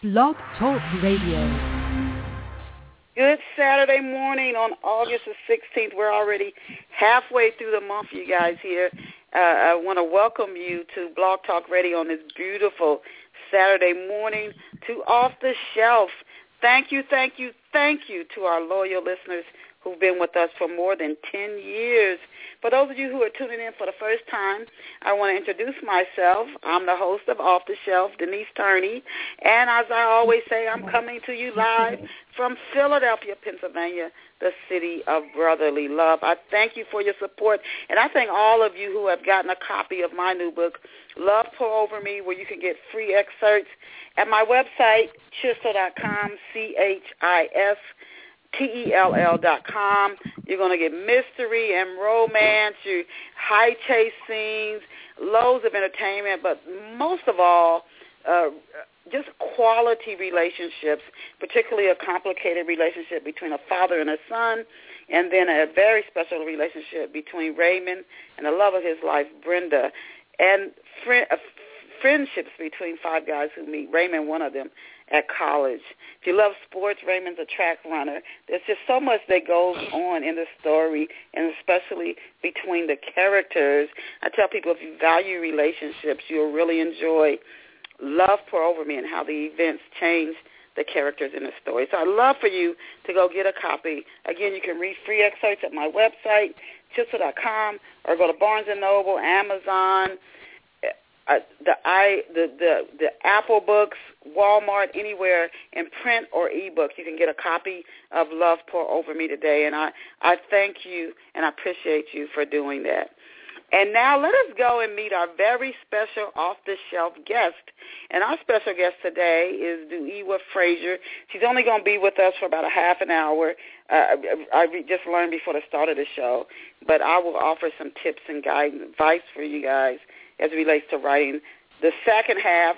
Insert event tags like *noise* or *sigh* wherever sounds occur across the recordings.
Blog Talk Radio. Good Saturday morning on August the 16th. We're already halfway through the month, you guys here. Uh, I want to welcome you to Blog Talk Radio on this beautiful Saturday morning to Off the Shelf. Thank you, thank you, thank you to our loyal listeners who've been with us for more than 10 years. For those of you who are tuning in for the first time, I want to introduce myself. I'm the host of Off the Shelf, Denise Turney. And as I always say, I'm coming to you live from Philadelphia, Pennsylvania, the city of brotherly love. I thank you for your support. And I thank all of you who have gotten a copy of my new book, Love Pour Over Me, where you can get free excerpts at my website, chistell.com, C-H-I-S T-E-L-L dot com. You're going to get mystery and romance, your high chase scenes, loads of entertainment, but most of all, uh, just quality relationships, particularly a complicated relationship between a father and a son, and then a very special relationship between Raymond and the love of his life, Brenda, and friend, uh, friendships between five guys who meet. Raymond, one of them, at college. If you love sports, Raymond's a track runner. There's just so much that goes on in the story, and especially between the characters. I tell people if you value relationships, you'll really enjoy Love Pour Over Me and how the events change the characters in the story. So I'd love for you to go get a copy. Again, you can read free excerpts at my website, chistell.com, or go to Barnes & Noble, Amazon, the i the the the Apple books, Walmart, anywhere in print or ebook, you can get a copy of Love Pour Over Me today, and I I thank you and I appreciate you for doing that. And now let us go and meet our very special off-the-shelf guest. And our special guest today is DuEwa Frazier. She's only going to be with us for about a half an hour. Uh, I just learned before the start of the show, but I will offer some tips and guidance, advice for you guys as it relates to writing. The second half,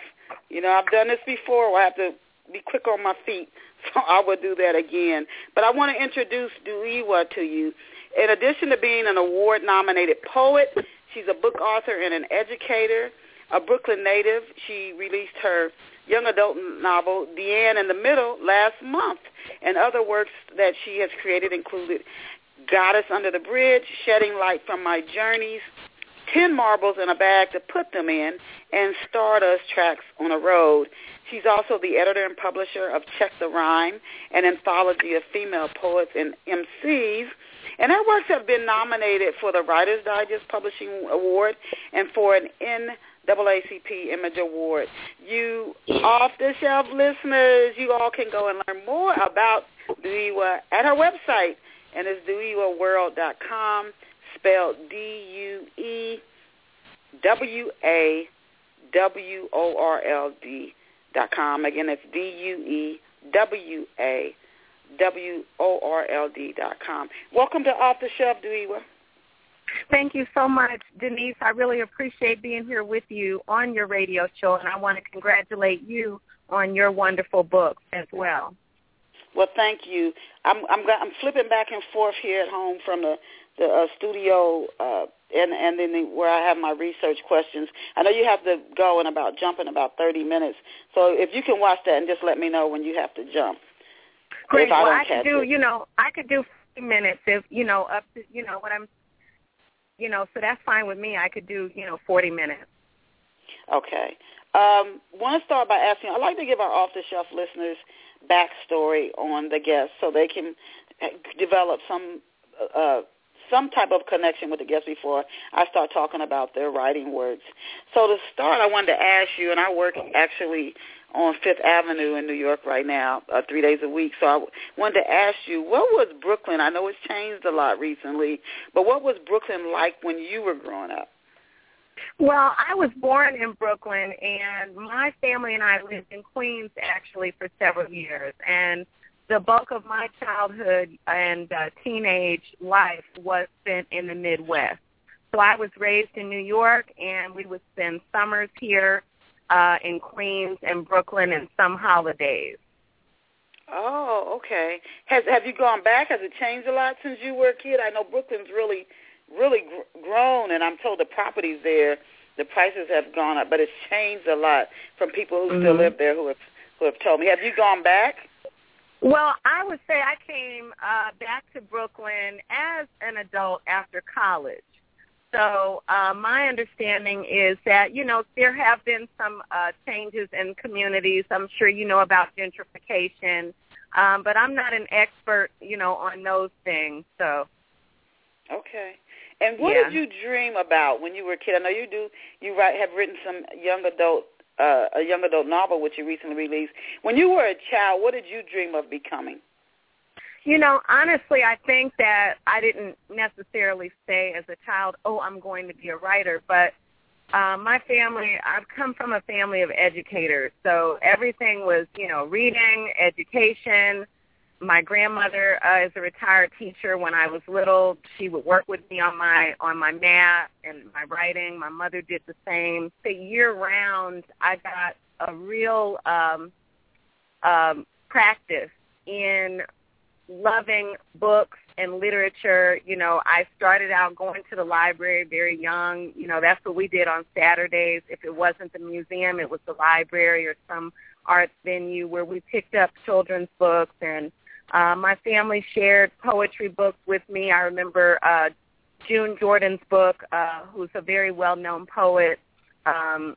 you know, I've done this before. I have to be quick on my feet, *laughs* so I will do that again. But I want to introduce DuEwa to you. In addition to being an award-nominated poet, she's a book author and an educator. A Brooklyn native, she released her young adult novel, Deanne in the Middle, last month. And other works that she has created included Goddess Under the Bridge, Shedding Light from My Journeys, 10 marbles in a bag to put them in, and Stardust Tracks on a Road. She's also the editor and publisher of Check the Rhyme, an anthology of female poets and MCs. And her works have been nominated for the Writer's Digest Publishing Award and for an NAACP Image Award. You off-the-shelf listeners, you all can go and learn more about DuEwa at her website, and it's duewaworld.com spelled D-U-E-W-A-W-O-R-L-D dot com. Again, it's D-U-E-W-A-W-O-R-L-D dot com. Welcome to Off the Shelf, DuEwa. Thank you so much, Denise. I really appreciate being here with you on your radio show, and I want to congratulate you on your wonderful book as well. Well, thank you. I'm I'm I'm flipping back and forth here at home from the the uh, studio uh, and and then the, where I have my research questions. I know you have to go in about jump in about 30 minutes. So if you can watch that and just let me know when you have to jump. Great. If I well, I could do it. you know I could do 50 minutes if you know up to you know what I'm you know so that's fine with me. I could do you know 40 minutes. Okay. Um, want to start by asking. I'd like to give our off-the-shelf listeners backstory on the guests so they can uh, develop some uh, some type of connection with the guest before I start talking about their writing works. So to start, I wanted to ask you, and I work actually on Fifth Avenue in New York right now, uh, three days a week. So I wanted to ask you, what was Brooklyn? I know it's changed a lot recently, but what was Brooklyn like when you were growing up? Well, I was born in Brooklyn, and my family and I lived in Queens actually for several years. And the bulk of my childhood and uh, teenage life was spent in the Midwest. So I was raised in New York, and we would spend summers here uh, in Queens and Brooklyn and some holidays. Oh, okay. Has have you gone back? Has it changed a lot since you were a kid? I know Brooklyn's really, really gr- grown, and I'm told the properties there, the prices have gone up, but it's changed a lot from people who still Mhm. live there who have who have told me. Have you gone back? Well, I would say I came uh, back to Brooklyn as an adult after college. So uh, my understanding is that you know there have been some uh, changes in communities. I'm sure you know about gentrification, um, but I'm not an expert, you know, on those things. So. Okay. And what yeah. did you dream about when you were a kid? I know you do. You write, have written some young adult, uh, a young adult novel which you recently released. When you were a child, what did you dream of becoming? You know, honestly, I think that I didn't necessarily say as a child, "Oh, I'm going to be a writer," but uh, my family, I've come from a family of educators, so everything was, you know, reading, education my grandmother uh, is a retired teacher. When I was little, she would work with me on my on my math and my writing. My mother did the same. So year round, I got a real um, um, practice in loving books and literature. You know, I started out going to the library very young. You know, that's what we did on Saturdays. If it wasn't the museum, it was the library or some arts venue where we picked up children's books and uh, my family shared poetry books with me. I remember uh, June Jordan's book, uh, who's a very well-known poet, um,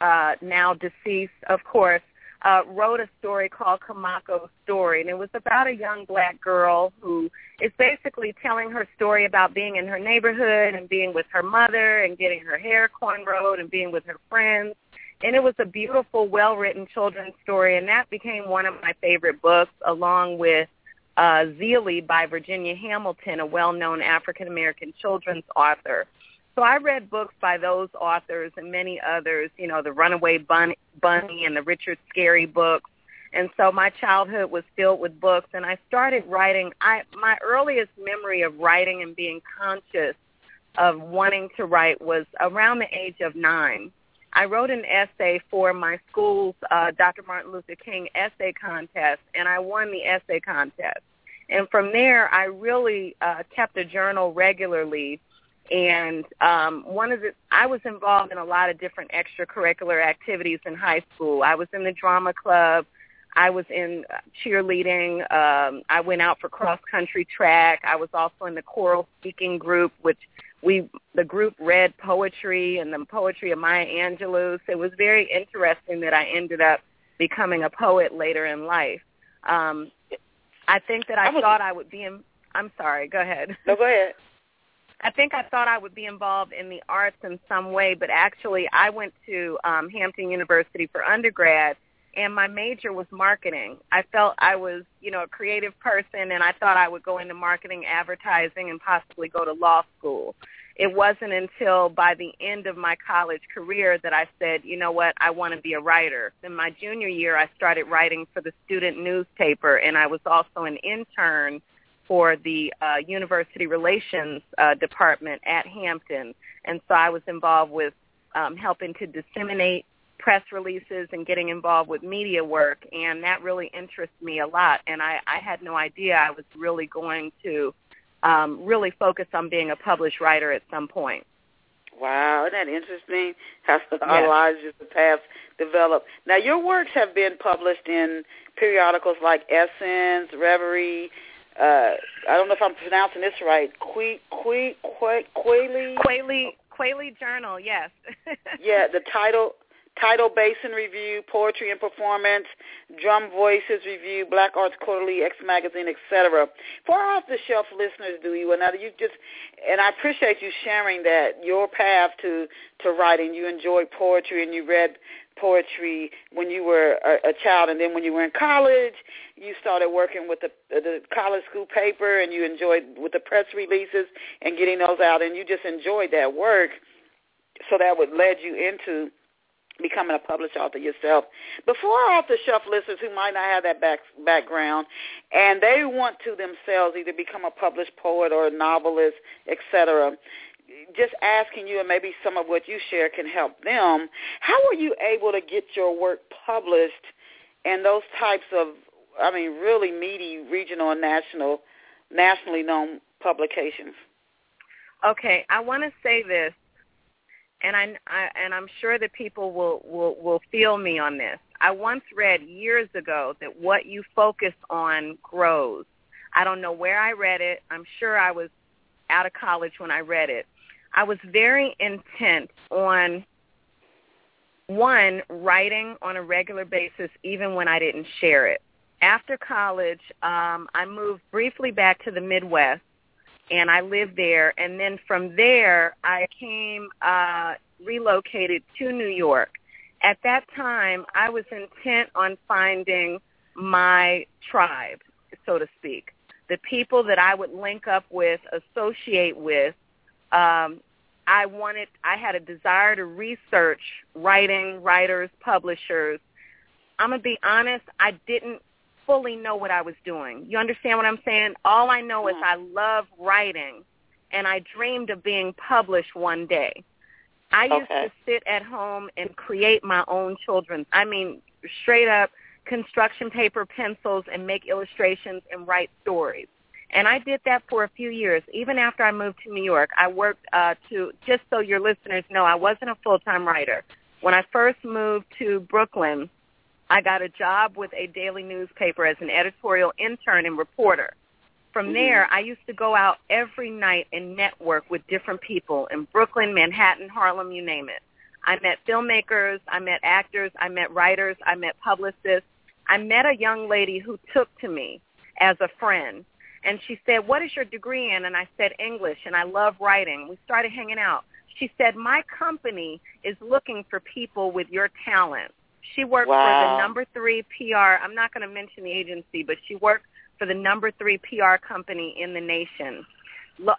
uh, now deceased, of course, uh, wrote a story called Kimako's Story, and it was about a young black girl who is basically telling her story about being in her neighborhood and being with her mother and getting her hair cornrowed and being with her friends and it was a beautiful, well-written children's story, and that became one of my favorite books, along with uh, Zeely by Virginia Hamilton, a well-known African-American children's author. So I read books by those authors and many others, you know, the Runaway Bunny, Bunny and the Richard Scarry books. And so my childhood was filled with books, and I started writing. I my earliest memory of writing and being conscious of wanting to write was around the age of nine. I wrote an essay for my school's uh, Dr. Martin Luther King essay contest, and I won the essay contest. And from there, I really uh, kept a journal regularly. And um, one of the, I was involved in a lot of different extracurricular activities in high school. I was in the drama club. I was in cheerleading. Um, I went out for cross country track. I was also in the choral speaking group, which we the group read poetry and the poetry of Maya Angelou. So it was very interesting that I ended up becoming a poet later in life. Um, I think that I, I was, thought I would be in. I'm sorry. Go ahead. No, go ahead. I think I thought I would be involved in the arts in some way, but actually I went to um, Hampton University for undergrad, and my major was marketing. I felt I was, you know, a creative person, and I thought I would go into marketing, advertising, and possibly go to law school. It wasn't until by the end of my college career that I said, you know what, I want to be a writer. In my junior year, I started writing for the student newspaper, and I was also an intern for the uh, university relations uh, department at Hampton. And so I was involved with um, helping to disseminate press releases and getting involved with media work, and that really interests me a lot. And I, I had no idea I was really going to um, really focus on being a published writer at some point. Wow, isn't that interesting? How our yes. lives just have developed. Now, your works have been published in periodicals like Essence, Reverie. Uh, I don't know if I'm pronouncing this right. Que, que, que, Kweli. Kweli. Kweli Journal. Yes. *laughs* yeah, the title Tidal Basin Review, Poetry and Performance, Drum Voices Review, Black Arts Quarterly, X Magazine, etc. For off-the-shelf listeners, do you another? You just, and I appreciate you sharing that your path to to writing. You enjoyed poetry and you read poetry when you were a, a child, and then when you were in college, you started working with the the college school paper, and you enjoyed with the press releases and getting those out, and you just enjoyed that work. So that would led you into becoming a published author yourself. Before off-the-shelf listeners who might not have that back, background, and they want to themselves either become a published poet or a novelist, etc., just asking you, and maybe some of what you share can help them. How were you able to get your work published in those types of, I mean, really meaty regional and national, nationally known publications? Okay, I want to say this and I, I and I'm sure that people will will will feel me on this. I once read years ago that what you focus on grows. I don't know where I read it. I'm sure I was out of college when I read it. I was very intent on one, writing on a regular basis even when I didn't share it. After college, um, I moved briefly back to the Midwest and I lived there. And then from there, I came, uh, relocated to New York. At that time, I was intent on finding my tribe, so to speak, the people that I would link up with, associate with, um, I wanted, I had a desire to research writing, writers, publishers. I'm going to be honest, I didn't fully know what I was doing. You understand what I'm saying? All I know is I love writing and I dreamed of being published one day. I used to sit at home and create my own children's, I mean, straight up construction paper, pencils, and make illustrations and write stories. And I did that for a few years. Even after I moved to New York, I worked uh, to, just so your listeners know, I wasn't a full-time writer. When I first moved to Brooklyn, I got a job with a daily newspaper as an editorial intern and reporter. From mm. there, I used to go out every night and network with different people in Brooklyn, Manhattan, Harlem, you name it. I met filmmakers, I met actors, I met writers, I met publicists. I met a young lady who took to me as a friend. And she said, what is your degree in? And I said, English, and I love writing. We started hanging out. She said, my company is looking for people with your talent. She worked for the number three PR. I'm not going to mention the agency, but she worked for the number three PR company in the nation.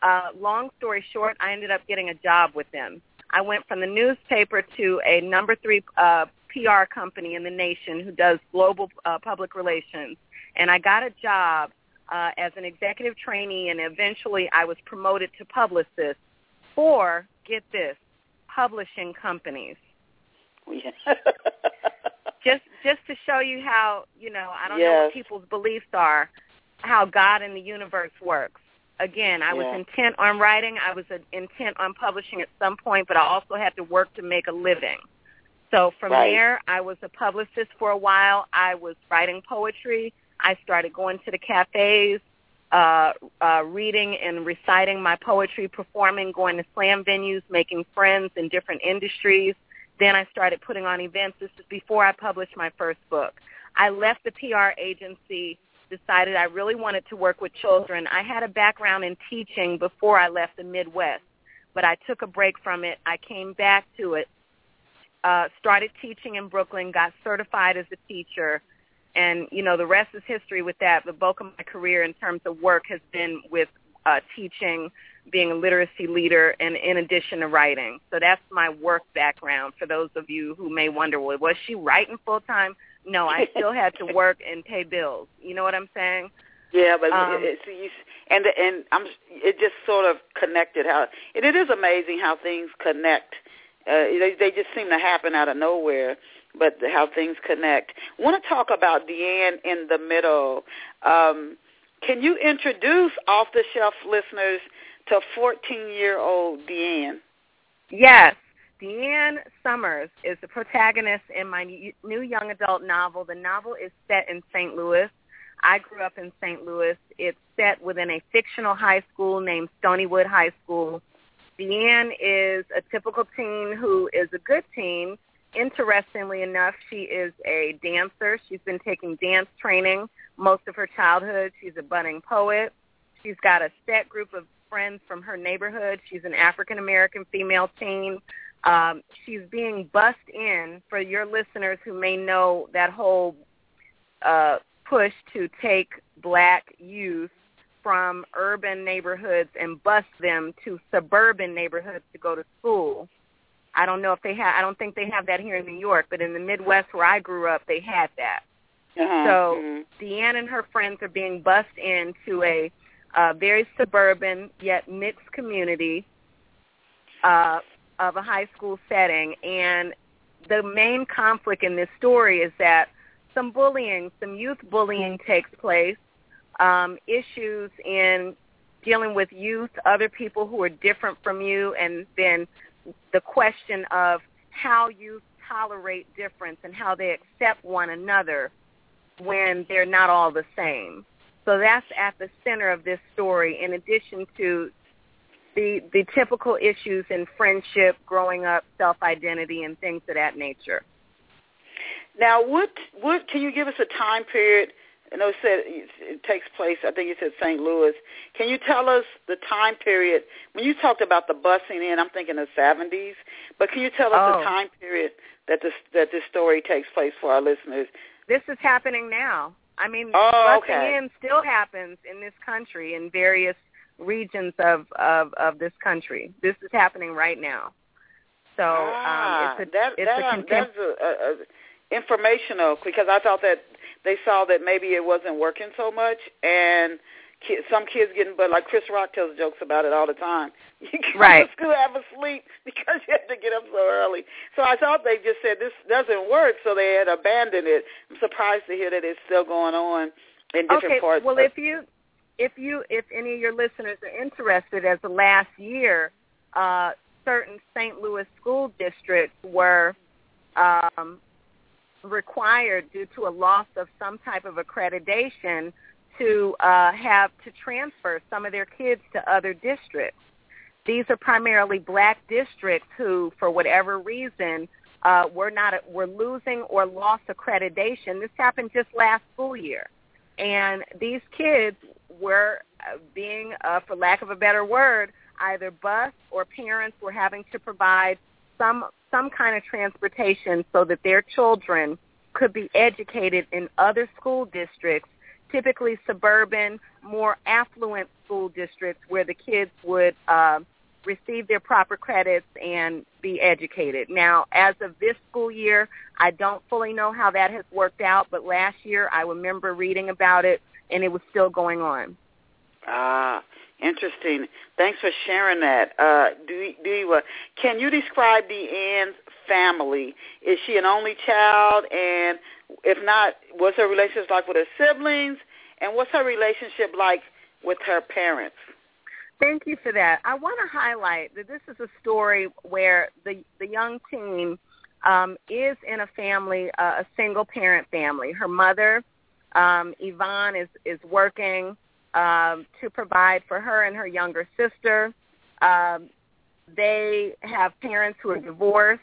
Uh, long story short, I ended up getting a job with them. I went from the newspaper to a number three uh, PR company in the nation who does global uh, public relations, and I got a job uh, as an executive trainee, and eventually I was promoted to publicist for get this publishing companies *laughs* just just to show you how you know I don't know what people's beliefs are, how God and the universe works. Again, I was intent on writing. I was intent on publishing at some point, but I also had to work to make a living. So from Right. there, I was a publicist for a while. I was writing poetry. I started going to the cafes, uh, uh, reading and reciting my poetry, performing, going to slam venues, making friends in different industries. Then I started putting on events. This is before I published my first book. I left the PR agency, decided I really wanted to work with children. I had a background in teaching before I left the Midwest, but I took a break from it. I came back to it, uh, started teaching in Brooklyn, got certified as a teacher, and you know the rest is history with that. The bulk of my career in terms of work has been with uh, teaching, being a literacy leader, and in addition to writing. So that's my work background. For those of you who may wonder, well, was she writing full time? No, I *laughs* still had to work and pay bills. You know what I'm saying? Yeah, but Um, it, it's you, and and I'm it just sort of connected how and it is amazing how things connect. Uh, they they just seem to happen out of nowhere, but how things connect. I want to talk about Deanne in the middle. Um, can you introduce off the shelf listeners to 14 year old Deanne? Yes. Deanne Summers is the protagonist in my new young adult novel. The novel is set in St. Louis. I grew up in St. Louis. It's set within a fictional high school named Stonywood High School. Deanne is a typical teen who is a good teen. Interestingly enough, she is a dancer. She's been taking dance training most of her childhood. She's a budding poet. She's got a set group of friends from her neighborhood. She's an African American female teen. Um, she's being bussed in for your listeners who may know that whole uh, push to take black youth from urban neighborhoods and bus them to suburban neighborhoods to go to school. I don't know if they have. I don't think they have that here in New York, but in the Midwest where I grew up, they had that. Uh-huh. So Mhm. Deanne and her friends are being bussed into a uh, very suburban yet mixed community uh, of a high school setting, and the main conflict in this story is that some bullying, some youth bullying takes place, um, issues in dealing with youth, other people who are different from you, and then the question of how youth tolerate difference and how they accept one another when they're not all the same. So that's at the center of this story, in addition to the the typical issues in friendship, growing up, self identity, and things of that nature. Now, what what can you give us a time period? I know it said it takes place. I think you said St. Louis. Can you tell us the time period when you talked about the busing in? I'm thinking the 70s, but can you tell us oh. the time period that this that this story takes place for our listeners? This is happening now. I mean, oh, busing okay. in still happens in this country in various regions of of of this country. This is happening right now. So ah, um, it's a that, it's that, a um, contem- that's a, a, a informational because I thought that they saw that maybe it wasn't working so much and ki- some kids getting but like Chris Rock tells jokes about it all the time. *laughs* You come Right. to school have a sleep *laughs* because you have to get up so early. So I thought they just said this doesn't work, so they had abandoned it. I'm surprised to hear that it's still going on in different parts. okay, parts. well, of, if you if you if any of your listeners are interested, as of last year, uh, certain St. Louis school districts were um, required due to a loss of some type of accreditation to uh, have to transfer some of their kids to other districts. These are primarily black districts who, for whatever reason, uh, were not were losing or lost accreditation. This happened just last school year, and these kids were uh, being, uh, for lack of a better word, either bused or parents were having to provide some some kind of transportation so that their children could be educated in other school districts, typically suburban, more affluent school districts where the kids would uh, receive their proper credits and be educated. Now, as of this school year, I don't fully know how that has worked out, but last year I remember reading about it and it was still going on. Ah, interesting. Thanks for sharing that. Uh, do uh, can you describe Deanne's family? Is she an only child? And if not, what's her relationship like with her siblings? And what's her relationship like with her parents? Thank you for that. I want to highlight that this is a story where the the young teen um, is in a family, uh, a single parent family. Her mother, um, Yvonne, is is working um, to provide for her and her younger sister. Um, they have parents who are divorced.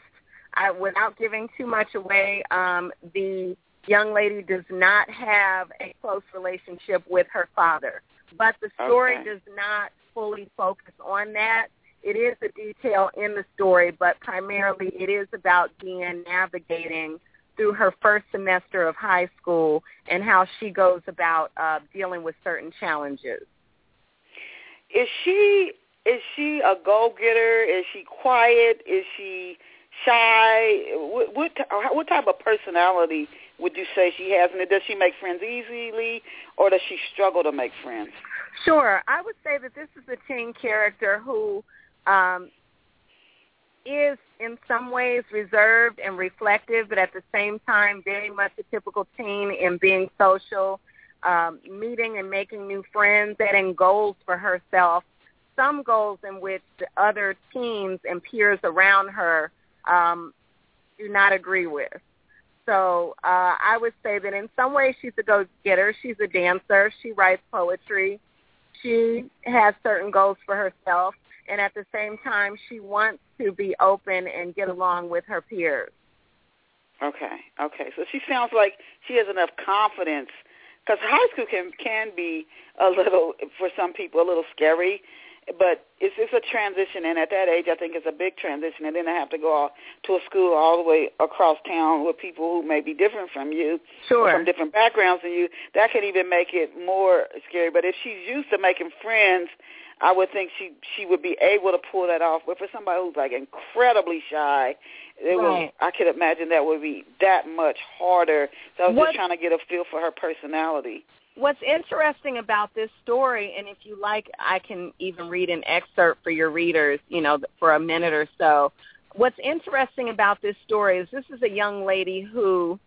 I, without giving too much away, um, the young lady does not have a close relationship with her father. But the story Okay. does not fully focus on that. It is a detail in the story, but primarily it is about Deanne navigating through her first semester of high school and how she goes about uh, dealing with certain challenges. Is she is she a go getter? Is she quiet? Is she shy? What what, what type of personality would you say she has? And does she make friends easily, or does she struggle to make friends? Sure. I would say that this is a teen character who um, is in some ways reserved and reflective, but at the same time very much a typical teen in being social, um, meeting and making new friends, setting goals for herself, some goals in which the other teens and peers around her um, do not agree with. So uh, I would say that in some ways she's a go-getter. She's a dancer. She writes poetry. She has certain goals for herself, and at the same time, she wants to be open and get along with her peers. Okay, okay. So she sounds like she has enough confidence because high school can can be a little for some people a little scary, but it's it's a transition, and at that age, I think it's a big transition, and then I have to go to a school all the way across town with people who may be different from you, Sure. from different backgrounds than you. That can even make it more scary. But if she's used to making friends, I would think she she would be able to pull that off. But for somebody who's like incredibly shy, it Right. was I could imagine that would be that much harder. So I was What- just trying to get a feel for her personality. What's interesting about this story, and if you like, I can even read an excerpt for your readers, you know, for a minute or so. What's interesting about this story is this is a young lady who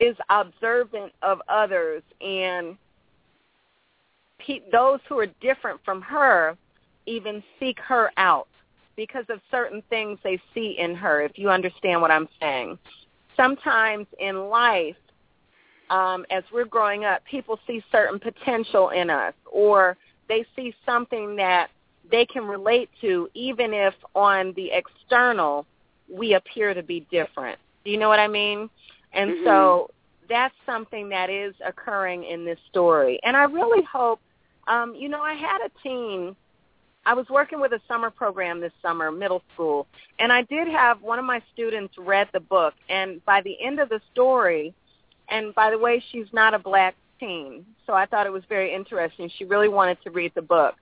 is observant of others and pe- those who are different from her even seek her out. because of certain things they see in her, if you understand what I'm saying. Sometimes in life, um, as we're growing up, people see certain potential in us or they see something that they can relate to even if on the external we appear to be different. Do you know what I mean? And mm-hmm. so that's something that is occurring in this story. And I really hope, um, you know, I had a teen. I was working with a summer program this summer, middle school, and I did have one of my students read the book. And by the end of the story, and by the way, she's not a black teen, so I thought it was very interesting. She really wanted to read the book.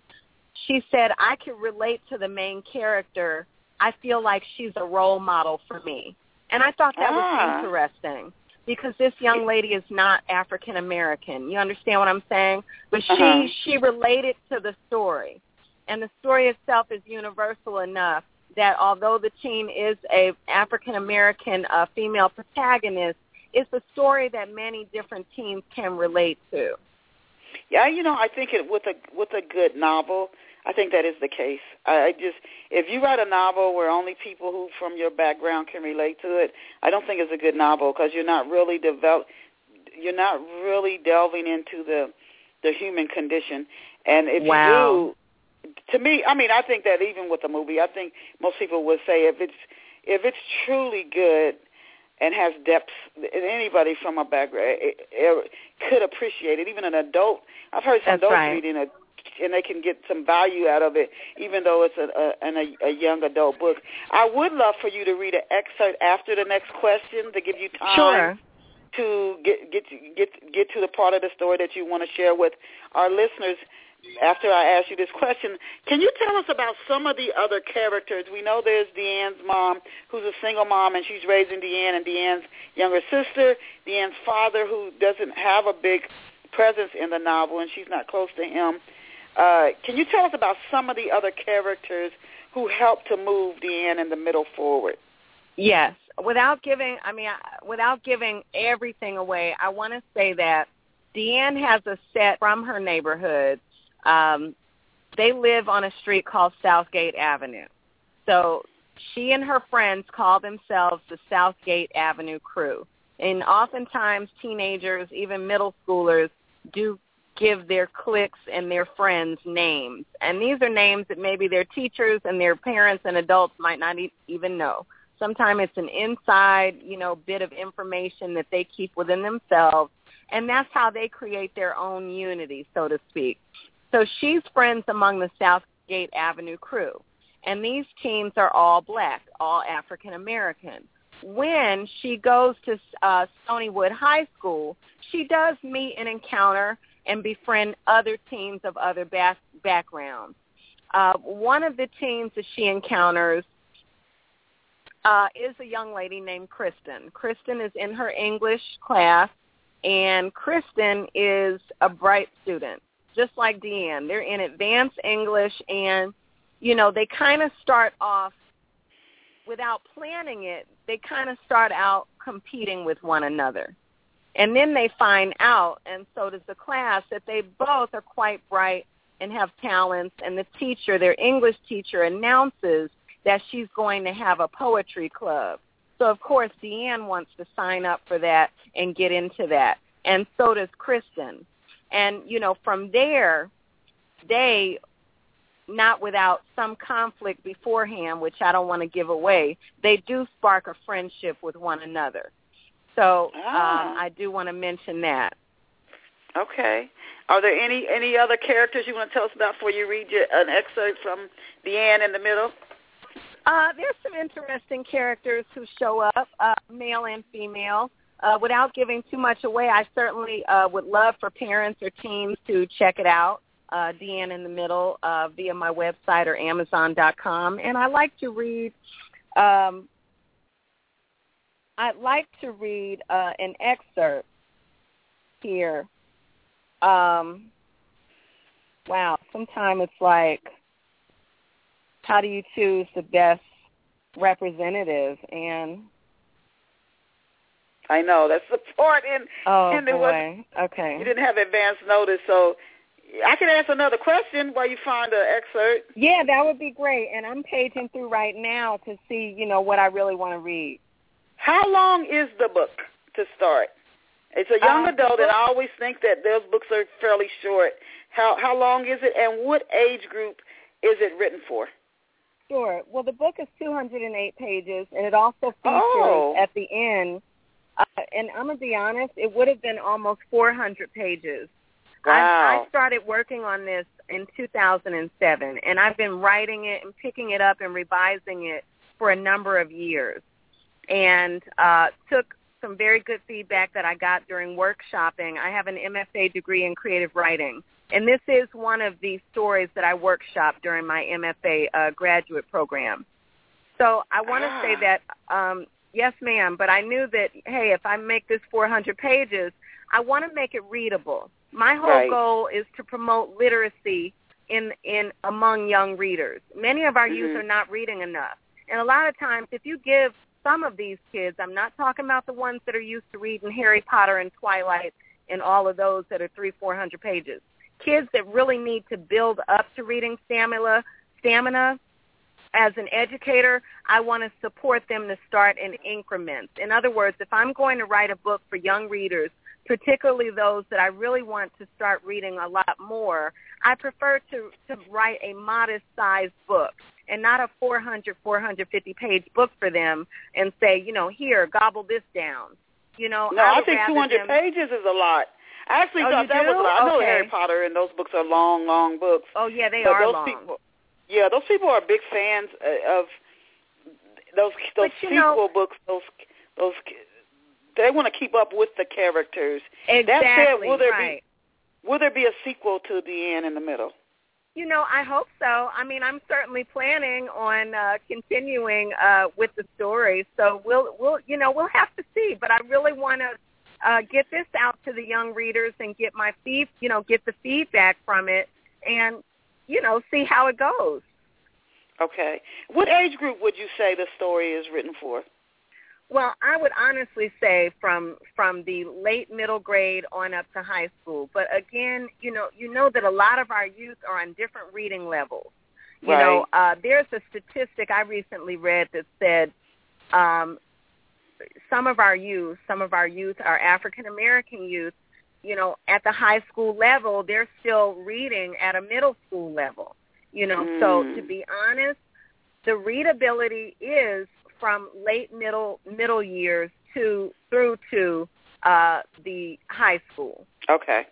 She said, I can relate to the main character. I feel like she's a role model for me. And I thought that ah. was interesting because this young lady is not African American. You understand what I'm saying? But she uh-huh. she related to the story, and the story itself is universal enough that although the teen is a African American uh, female protagonist, it's a story that many different teens can relate to. Yeah, you know, I think it with a with a good novel, I think that is the case. I just, if you write a novel where only people who from your background can relate to it, I don't think it's a good novel because you're not really develop, you're not really delving into the the human condition. And if wow. you do, to me, I mean, I think that even with a movie, I think most people would say if it's if it's truly good and has depth, anybody from a background it, eh, it eh, eh, could appreciate it. Even an adult, I've heard some That's adults right. reading it and they can get some value out of it, even though it's a, a, a, a young adult book. I would love for you to read an excerpt after the next question to give you time Sure. to get get get get to the part of the story that you want to share with our listeners. After I ask you this question, can you tell us about some of the other characters? We know there's Deanne's mom, who's a single mom, and she's raising Deanne and Deanne's younger sister. Deanne's father, who doesn't have a big presence in the novel, and she's not close to him. Uh, can you tell us about some of the other characters who helped to move Deanne in the middle forward? Yes. Without giving, I mean, without giving everything away, I want to say that Deanne has a set from her neighborhood. Um, they live on a street called Southgate Avenue. So she and her friends call themselves the Southgate Avenue crew. And oftentimes teenagers, even middle schoolers, do give their cliques and their friends names. And these are names that maybe their teachers and their parents and adults might not e- even know. Sometimes it's an inside, you know, bit of information that they keep within themselves. And that's how they create their own unity, so to speak. So she's friends among the Southgate Avenue crew. And these teens are all black, all African American. When she goes to uh, Stonywood High School, she does meet and encounter and befriend other teens of other back- backgrounds. Uh, one of the teens that she encounters uh, is a young lady named Kristen. Kristen is in her English class, and Kristen is a bright student, just like Deanne. They're in advanced English, and, you know, they kind of start off without planning it. They kind of start out competing with one another. And then they find out, and so does the class, that they both are quite bright and have talents. And the teacher, their English teacher, announces that she's going to have a poetry club. So of course Deanne wants to sign up for that and get into that. And so does Kristen. And, you know, from there, they, not without some conflict beforehand, which I don't want to give away, they do spark a friendship with one another. So Ah. um, I do want to mention that. Okay. Are there any any other characters you want to tell us about before you read your, an excerpt from Deanne in the middle? Uh, there's some interesting characters who show up, uh, male and female. Uh, without giving too much away, I certainly uh, would love for parents or teens to check it out, uh, Deanne in the Middle, uh, via my website or Amazon.com. And I like to read um, I'd like to read uh, an excerpt here. Um, wow, sometimes it's like, how do you choose the best representative? And I know that's the part in oh and it boy, okay, you didn't have advance notice, so I can ask another question while you find the excerpt. Yeah, that would be great. And I'm paging through right now to see, you know, what I really want to read. How long is the book to start? It's a young Um, adult, the and I always think that those books are fairly short. How how long is it, and what age group is it written for? Sure. Well, the book is 208 pages, and it also features Oh. at the end. Uh, and I'm gonna be honest, it would have been almost 400 pages. I, Wow. I started working on this in 2007, and I've been writing it and picking it up and revising it for a number of years, and uh, took some very good feedback that I got during workshopping. I have an MFA degree in creative writing, and this is one of the stories that I workshopped during my MFA uh, graduate program. So I want to Ah. say that, um, yes, ma'am, but I knew that, hey, if I make this 400 pages, I want to make it readable. My whole Right. goal is to promote literacy in in among young readers. Many of our youth Mhm. are not reading enough, and a lot of times, if you give some of these kids, I'm not talking about the ones that are used to reading Harry Potter and Twilight and all of those that are three, four hundred pages. Kids that really need to build up to reading stamina, stamina. As an educator, I want to support them to start in increments. In other words, if I'm going to write a book for young readers, particularly those that I really want to start reading a lot more, I prefer to, to write a modest-sized book and not a 400, 450 page book for them and say, you know, here, gobble this down. You know, No, I, I, think 200 them- pages is a lot. I actually Oh, thought that was a lot. I know Okay. Harry Potter and those books are long, long books. Oh yeah, they are those long. people, yeah, those people are big fans uh, of those those But sequel know- books. Those those they want to keep up with the characters. exactly That said, will there right. be will there be a sequel to Deanne in the Middle? You know, I hope so. I mean, I'm certainly planning on uh, continuing uh, with the story. So we'll, we'll, you know, we'll have to see. But I really want to uh, get this out to the young readers and get my feed, you know, get the feedback from it, and you know, see how it goes. Okay. What age group would you say the story is written for? Well, I would honestly say from from the late middle grade on up to high school. But again, you know, you know that a lot of our youth are on different reading levels. You know, uh, there's a statistic I recently read that said um, some of our youth, some of our youth, our African American youth, you know, at the high school level, they're still reading at a middle school level. You know, so Mm. to be honest, the readability is from late middle middle years to through to uh, the high school. Okay.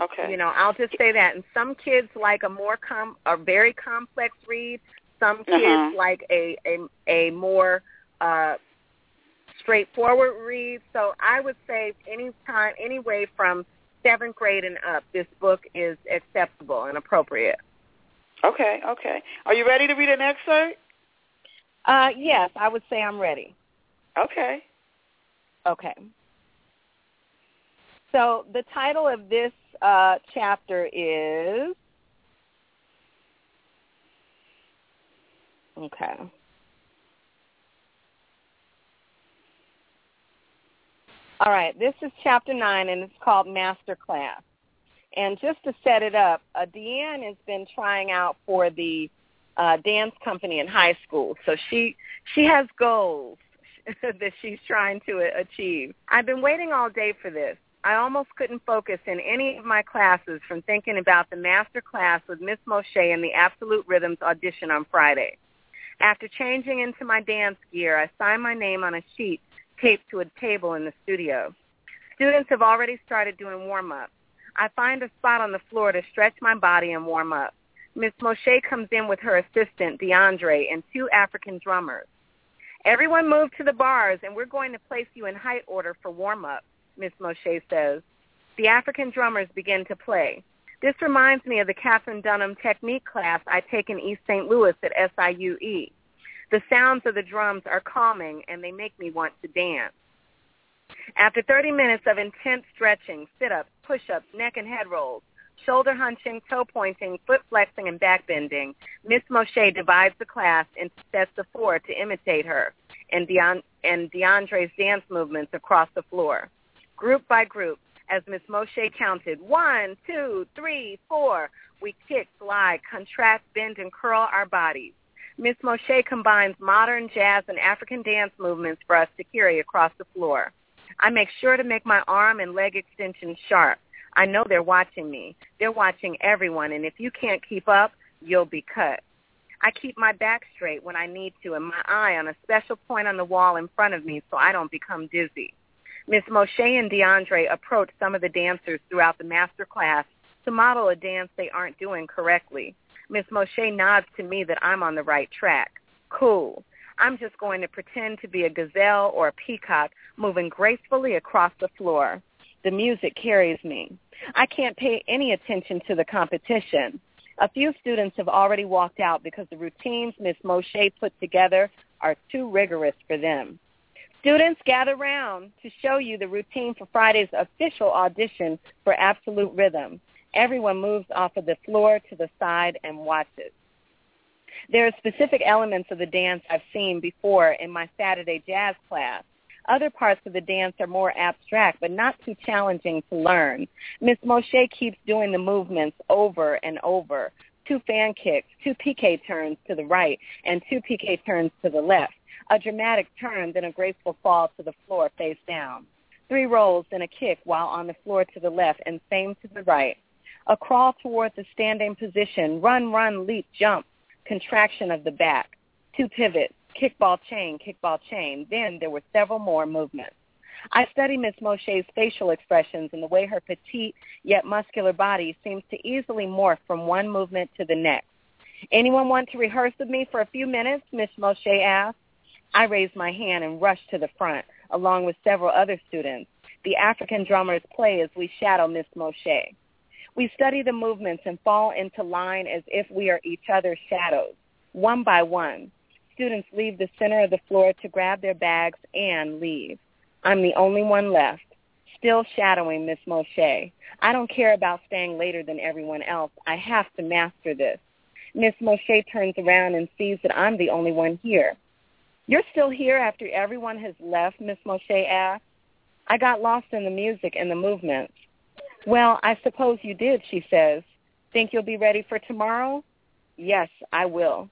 Okay. You know, I'll just say that. And some kids like a more com a very complex read. Some kids Uh-huh. like a a a more uh, straightforward read. So I would say any time, anyway from seventh grade and up, this book is acceptable and appropriate. Okay, okay. Are you ready to read an excerpt? Uh, yes, I would say I'm ready. Okay. Okay. So the title of this uh, chapter is okay. All right, this is chapter nine, and it's called Master Class. And just to set it up, uh, Deanne has been trying out for the uh, dance company in high school, so she she has goals *laughs* that she's trying to achieve. I've been waiting all day for this. I almost couldn't focus in any of my classes from thinking about the master class with Miss Moshe and the Absolute Rhythms audition on Friday. After changing into my dance gear, I signed my name on a sheet taped to a table in the studio. Students have already started doing warm-ups. I find a spot on the floor to stretch my body and warm up. Miss Moshe comes in with her assistant, DeAndre, and two African drummers. Everyone move to the bars, and we're going to place you in height order for warm-up, Miss Moshe says. The African drummers begin to play. This reminds me of the Katherine Dunham technique class I take in East St. Louis at SIUE. The sounds of the drums are calming, and they make me want to dance. After 30 minutes of intense stretching, sit-ups, push-ups, neck and head rolls, shoulder hunching, toe pointing, foot flexing, and back bending, Miss Moshe divides the class into sets of four to imitate her and, Deon- and DeAndre's dance movements across the floor. Group by group, As Miss Moshe counted, one, two, three, four, we kick, slide, contract, bend, and curl our bodies. Miss Moshe combines modern jazz and African dance movements for us to carry across the floor. I make sure to make my arm and leg extensions sharp. I know they're watching me. They're watching everyone, and if you can't keep up, you'll be cut. I keep my back straight when I need to and my eye on a special point on the wall in front of me so I don't become dizzy. Miss Moshe and DeAndre approach some of the dancers throughout the master class to model a dance they aren't doing correctly. Miss Moshe nods to me that I'm on the right track. Cool. I'm just going to pretend to be a gazelle or a peacock moving gracefully across the floor. The music carries me. I can't pay any attention to the competition. A few students have already walked out because the routines Miss Moshe put together are too rigorous for them. Students gather round to show you the routine for Friday's official audition for Absolute Rhythm. Everyone moves off of the floor to the side and watches. There are specific elements of the dance I've seen before in my Saturday jazz class. Other parts of the dance are more abstract, but not too challenging to learn. Miss Moshe keeps doing the movements over and over. Two fan kicks, two piqué turns to the right, and two piqué turns to the left. A dramatic turn, then a graceful fall to the floor face down. Three rolls, then a kick while on the floor to the left, and same to the right. A crawl towards the standing position, run, run, leap, jump, contraction of the back. Two pivots, kickball change, kickball change. Then there were several more movements. I study Miss Moshe's facial expressions and the way her petite yet muscular body seems to easily morph from one movement to the next. Anyone want to rehearse with me for a few minutes? Miss Moshe asked. I raise my hand and rush to the front, along with several other students. The African drummers play as we shadow Miss Moshe. We study the movements and fall into line as if we are each other's shadows, one by one students leave the center of the floor to grab their bags and leave. I'm the only one left, still shadowing Miss Moshe. I don't care about staying later than everyone else. I have to master this. Miss Moshe turns around and sees that I'm the only one here. You're still here after everyone has left, Miss Moshe asks. I got lost in the music and the movements. Well, I suppose you did, she says. Think you'll be ready for tomorrow? Yes, I will.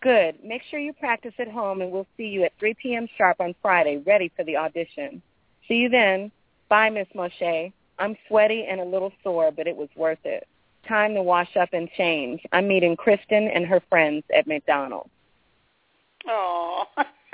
Good. Make sure you practice at home, and we'll see you at 3 p.m. sharp on Friday, ready for the audition. See you then. Bye, Miss Moshe. I'm sweaty and a little sore, but it was worth it. Time to wash up and change. I'm meeting Kristen and her friends at McDonald's.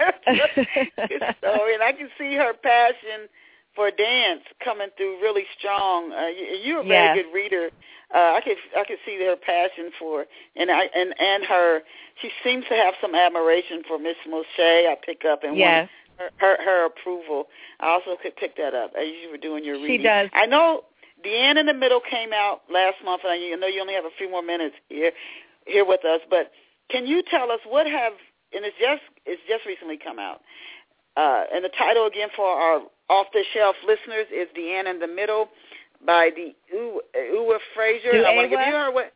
*laughs* Oh, and I can see her passion for dance coming through really strong. Uh, you're a very yes. good reader. Uh, I could I could see her passion for and I and and her. She seems to have some admiration for Miss Moshe. I pick up and yes. her, her her approval. I also could pick that up as you were doing your reading. She does. I know Deanne in the Middle came out last month, and I know you only have a few more minutes here here with us. But can you tell us what have and it's just it's just recently come out. Uh, and the title again for our off the shelf listeners is Deanne in the Middle by the Uwa Frazier. Do I want to give you her what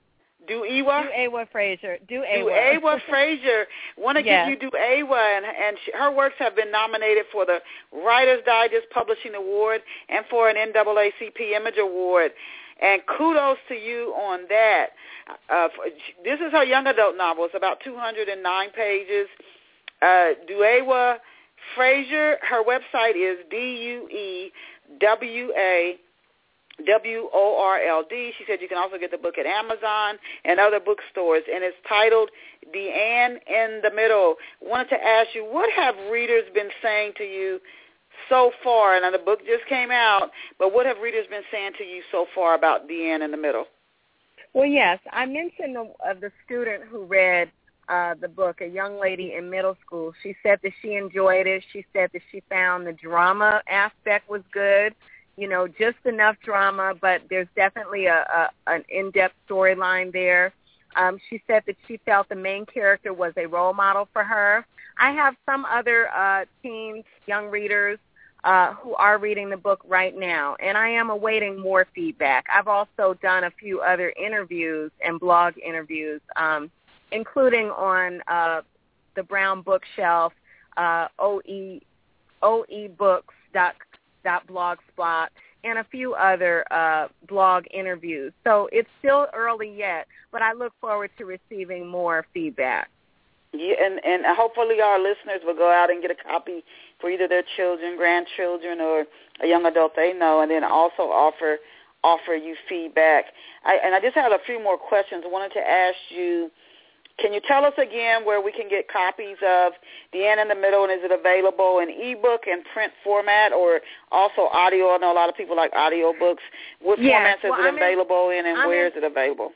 do Iwa? Do Awa Frazier. Do Awa. Do Awa. Awa Frazier. Want to Yes. give you Do Awa, and, and she, her works have been nominated for the Writers Digest Publishing Award and for an NAACP Image Award. And kudos to you on that. Uh, for, this is her young adult novel. It's about 209 pages. Uh, DuEwa Frazier, her website is D-U-E-W-A W-O-R-L-D. She said you can also get the book at Amazon and other bookstores, and it's titled Deanne in the Middle. Wanted to ask you, what have readers been saying to you so far? And the book just came out, but what have readers been saying to you so far about Deanne in the Middle? Well, yes, I mentioned the, uh, the student who read uh, the book, a young lady in middle school. She said that she enjoyed it. She said that she found the drama aspect was good. You know, just enough drama, but there's definitely a, a an in-depth storyline there. Um, she said that she felt the main character was a role model for her. I have some other uh, teens, young readers, uh, who are reading the book right now, and I am awaiting more feedback. I've also done a few other interviews and blog interviews, um, including on uh, the Brown Bookshelf, uh, OE, OEBooks.com Blogspot, and a few other uh, blog interviews. So it's still early yet, but I look forward to receiving more feedback. Yeah, and and hopefully our listeners will go out and get a copy for either their children, grandchildren, or a young adult they know, and then also offer offer you feedback. I, and I just had a few more questions. I wanted to ask you can you tell us again where we can get copies of Deanne in the Middle, and is it available in ebook and print format, or also audio? I know a lot of people like audio books. What yes. formats well, is it I'm available in, and I'm where in, is it available?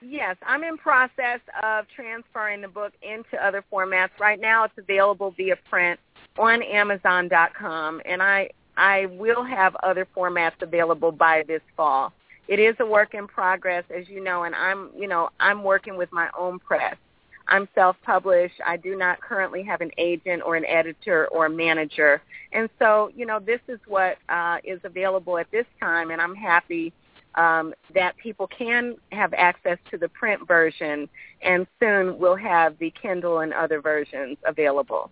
Yes, I'm in process of transferring the book into other formats. Right now, it's available via print on Amazon.com, and I I will have other formats available by this fall it is a work in progress, as you know, and I'm, you know, I'm working with my own press. I'm self-published. I do not currently have an agent or an editor or a manager. And so, you know, this is what uh, is available at this time, and I'm happy um, that people can have access to the print version, and soon we'll have the Kindle and other versions available.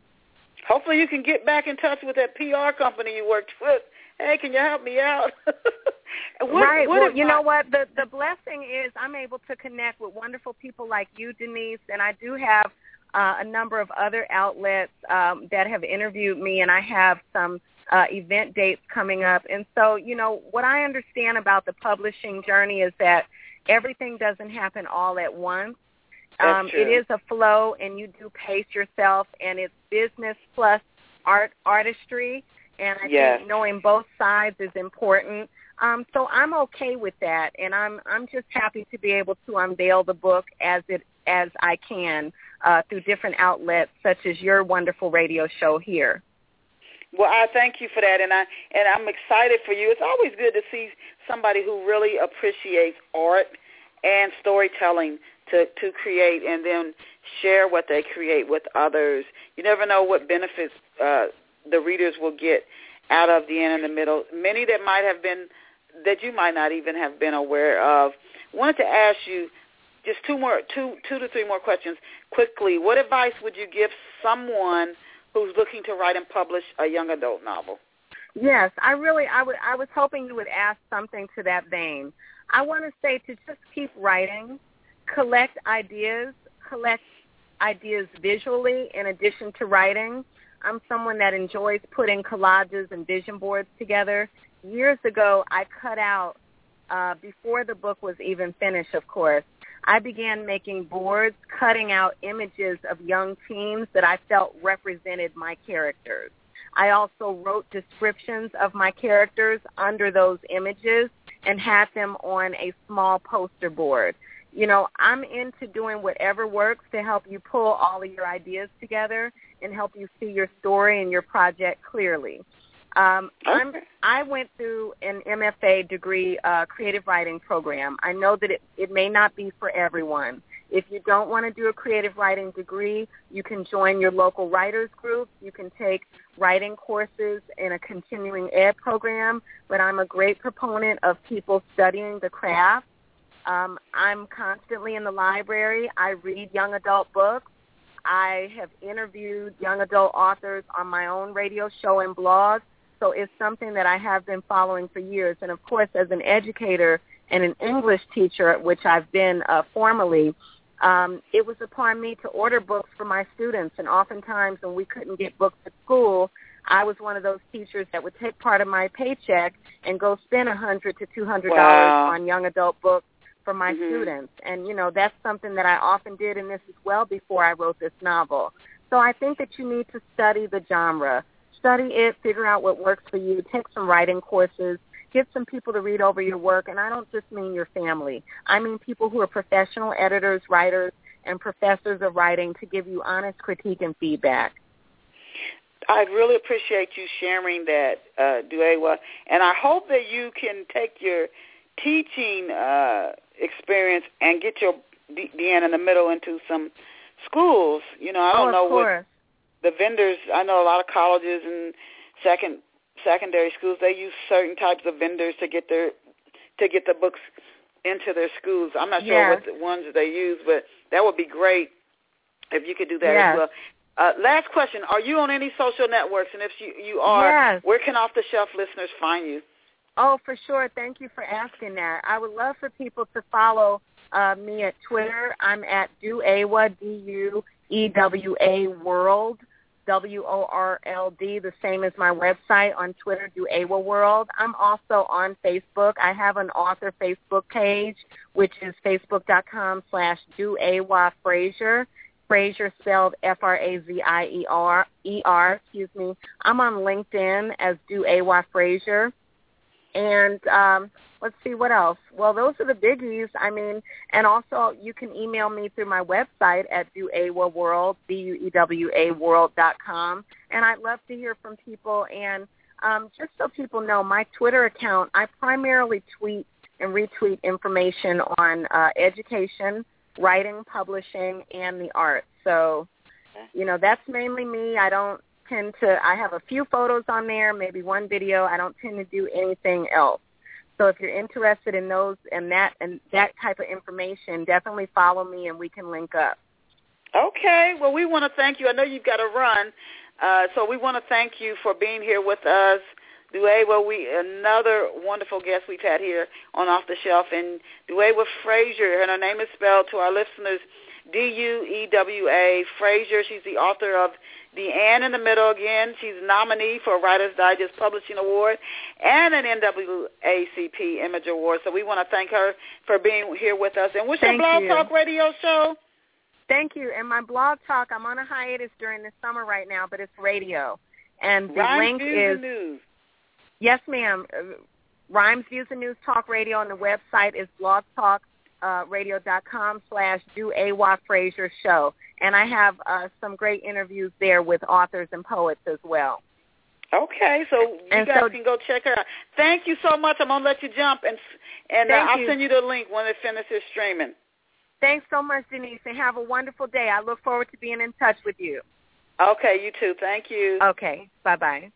Hopefully you can get back in touch with that PR company you worked with hey, can you help me out? *laughs* what, right. What well, you I... know what? The the blessing is I'm able to connect with wonderful people like you, Denise, and I do have uh, a number of other outlets um, that have interviewed me, and I have some uh, event dates coming up. And so, you know, what I understand about the publishing journey is that everything doesn't happen all at once. Um, it is a flow, and you do pace yourself, and it's business plus art artistry and I yes. think knowing both sides is important. Um, so I'm okay with that, and I'm I'm just happy to be able to unveil the book as it as I can uh, through different outlets such as your wonderful radio show here. Well, I thank you for that, and I and I'm excited for you. It's always good to see somebody who really appreciates art and storytelling to to create and then share what they create with others. You never know what benefits uh, the readers will get out of Deanne in the Middle. Many that might have been that you might not even have been aware of. Wanted to ask you just two more two two to three more questions quickly. What advice would you give someone who's looking to write and publish a young adult novel? Yes, I really I would I was hoping you would ask something to that vein. I want to say to just keep writing, collect ideas, collect ideas visually in addition to writing. I'm someone that enjoys putting collages and vision boards together. Years ago, I cut out, uh, before the book was even finished, of course, I began making boards, cutting out images of young teens that I felt represented my characters. I also wrote descriptions of my characters under those images and had them on a small poster board. You know, I'm into doing whatever works to help you pull all of your ideas together and help you see your story and your project clearly. Um, okay. I'm, I went through an MFA degree uh, creative writing program. I know that it, it may not be for everyone. If you don't want to do a creative writing degree, you can join your local writers group. You can take writing courses in a continuing ed program, but I'm a great proponent of people studying the craft. Um, I'm constantly in the library. I read young adult books. I have interviewed young adult authors on my own radio show and blog. So it's something that I have been following for years. And of course, as an educator and an English teacher, which I've been uh, formally, um, it was upon me to order books for my students. And oftentimes when we couldn't get books at school, I was one of those teachers that would take part of my paycheck and go spend a hundred to two hundred dollars wow. on young adult books for my mm-hmm. students. And, you know, that's something that I often did, in this as well before I wrote this novel. So I think that you need to study the genre. Study it, figure out what works for you, take some writing courses, get some people to read over your work, and I don't just mean your family. I mean people who are professional editors, writers, and professors of writing to give you honest critique and feedback. I really appreciate you sharing that, uh, DuEwa, and I hope that you can take your teaching uh, experience and get your Deanne in the Middle into some schools. You know, I don't oh, know course. what the vendors. I know a lot of colleges and second secondary schools. They use certain types of vendors to get their to get the books into their schools. I'm not sure what the ones that they use, but that would be great if you could do that yes. as well. Uh, last question: Are you on any social networks? And if you you are, yes. where can off the shelf listeners find you? Oh, for sure. Thank you for asking that. I would love for people to follow uh, me at Twitter. I'm at DuEwa D U E W A World W O R L D, the same as my website on Twitter, DuEwa World. I'm also on Facebook. I have an author Facebook page, which is facebook.com slash DuEwa Frazier. Frazier spelled F-R-A-Z-I-E-R, E-R, excuse me. I'm on LinkedIn as DuEwa Frazier. And um, let's see what else. Well, those are the biggies. I mean, and also you can email me through my website at DuEwa World, D-U-E-W-A World dot com. And I'd love to hear from people. And um, just so people know, my Twitter account, I primarily tweet and retweet information on uh, education, writing, publishing, and the arts. So, you know, that's mainly me. I don't tend to, I have a few photos on there, maybe one video. I don't tend to do anything else. So if you're interested in those and that and that type of information, definitely follow me and we can link up. Okay. Well, we want to thank you. I know you've got to run, uh, so we want to thank you for being here with us. DuEwa, we another wonderful guest we've had here on Off the Shelf, and DuEwa Frazier, and her name is spelled to our listeners D-U-E-W-A Frazier. She's the author of Deanne in the Middle again. She's a nominee for a Writer's Digest Publishing Award and an NAACP Image Award. So we want to thank her for being here with us. And what's Thank your Blog you. Talk radio show? Thank you. And my blog talk, I'm on a hiatus during the summer right now, but it's radio. And the Rhymes, link Views, is and News. Yes, ma'am. Uh, Rhymes, Views, and News Talk Radio, and the website is blogtalkradio.com slash Do A.Y. Frazier Show. And I have uh, some great interviews there with authors and poets as well. Okay, so you And guys so- can go check her out. Thank you so much. I'm gonna let you jump, and and uh, I'll you. send you the link when it finishes streaming. Thanks so much, Denise, and have a wonderful day. I look forward to being in touch with you. Okay, you too. Thank you. Okay, bye-bye.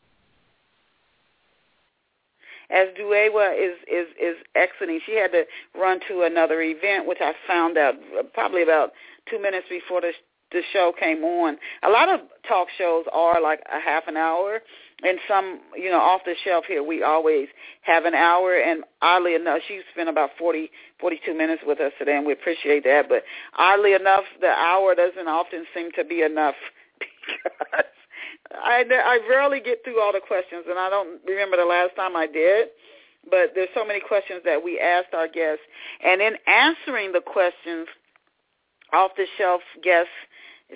As DuEwa is is is exiting, she had to run to another event, which I found out probably about two minutes before the the show came on. A lot of talk shows are like a half an hour, and some, you know, off the shelf here, we always have an hour. And oddly enough, she spent about forty, forty-two minutes with us today, and we appreciate that. But oddly enough, the hour doesn't often seem to be enough *laughs* because I, I rarely get through all the questions, and I don't remember the last time I did. But there's so many questions that we asked our guests, and in answering the questions, off the shelf guests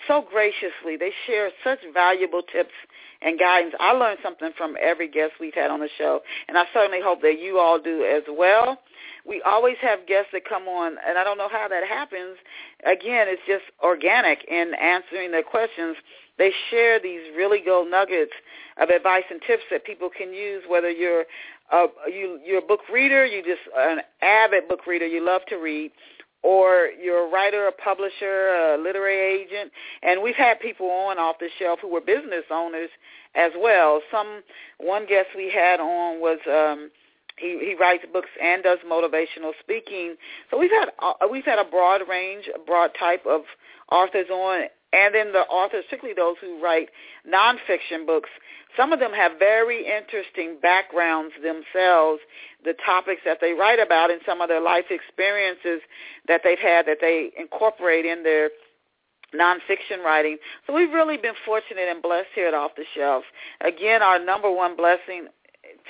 so graciously. They share such valuable tips and guidance. I learned something from every guest we've had on the show, and I certainly hope that you all do as well. We always have guests that come on, and I don't know how that happens. Again, it's just organic in answering their questions. They share these really gold nuggets of advice and tips that people can use, whether you're a, you, you're a book reader, you just an avid book reader, you love to read, or you're a writer, a publisher, a literary agent, and we've had people on off the shelf who were business owners as well. Some one guest we had on was um, he he writes books and does motivational speaking. So we've had uh, we've had a broad range, a broad type of authors on, and then the authors, particularly those who write nonfiction books. Some of them have very interesting backgrounds themselves, the topics that they write about, and some of their life experiences that they've had that they incorporate in their nonfiction writing. So we've really been fortunate and blessed here at Off the Shelf. Again, our number one blessing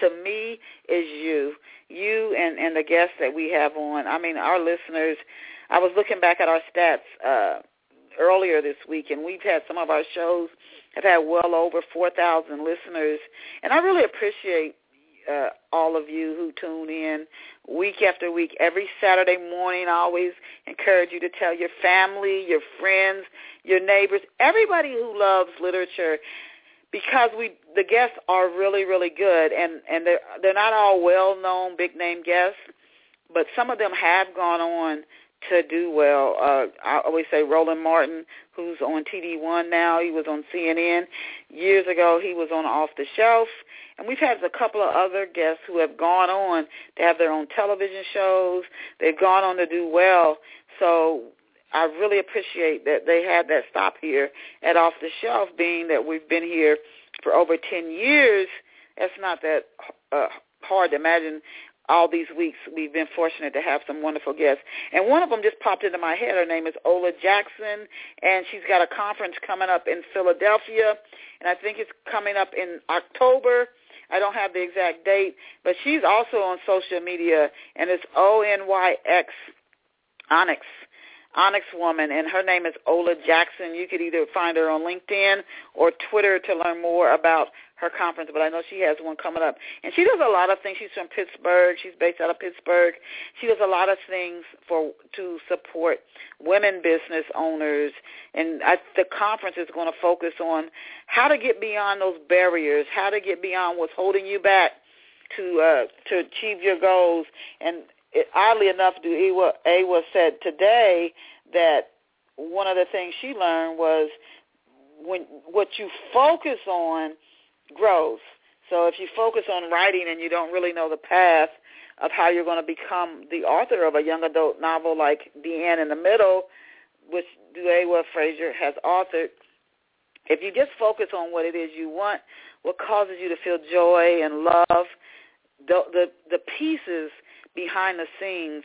to me is you, you and, and the guests that we have on. I mean, our listeners, I was looking back at our stats uh, earlier this week, and we've had some of our shows have had well over 4,000 listeners, and I really appreciate uh, all of you who tune in week after week. Every Saturday morning, I always encourage you to tell your family, your friends, your neighbors, everybody who loves literature, because we the guests are really really good, and and they're they're not all well known big name guests, but some of them have gone on to do well. Uh, I always say Roland Martin, who's on TV One now. He was on CNN years ago. He was on Off the Shelf, and we've had a couple of other guests who have gone on to have their own television shows. They've gone on to do well. So I really appreciate that they had that stop here at Off the Shelf, being that we've been here for over 10 years. That's not that uh, hard to imagine all these weeks we've been fortunate to have some wonderful guests. And one of them just popped into my head. Her name is Ola Jackson, and she's got a conference coming up in Philadelphia, and I think it's coming up in October. I don't have the exact date, but she's also on social media, and it's O-N-Y-X, Onyx Onyx Woman, and her name is Ola Jackson. You could either find her on LinkedIn or Twitter to learn more about her conference, but I know she has one coming up. And she does a lot of things. She's from Pittsburgh. She's based out of Pittsburgh. She does a lot of things for to support women business owners. And I, the conference is going to focus on how to get beyond those barriers, how to get beyond what's holding you back to uh, to achieve your goals. And it, oddly enough, Awa, Awa said today that one of the things she learned was when what you focus on grows. So if you focus on writing and you don't really know the path of how you're going to become the author of a young adult novel like Deanne in the Middle, which DuEwa Frazier has authored, if you just focus on what it is you want, what causes you to feel joy and love, the the, the pieces – behind the scenes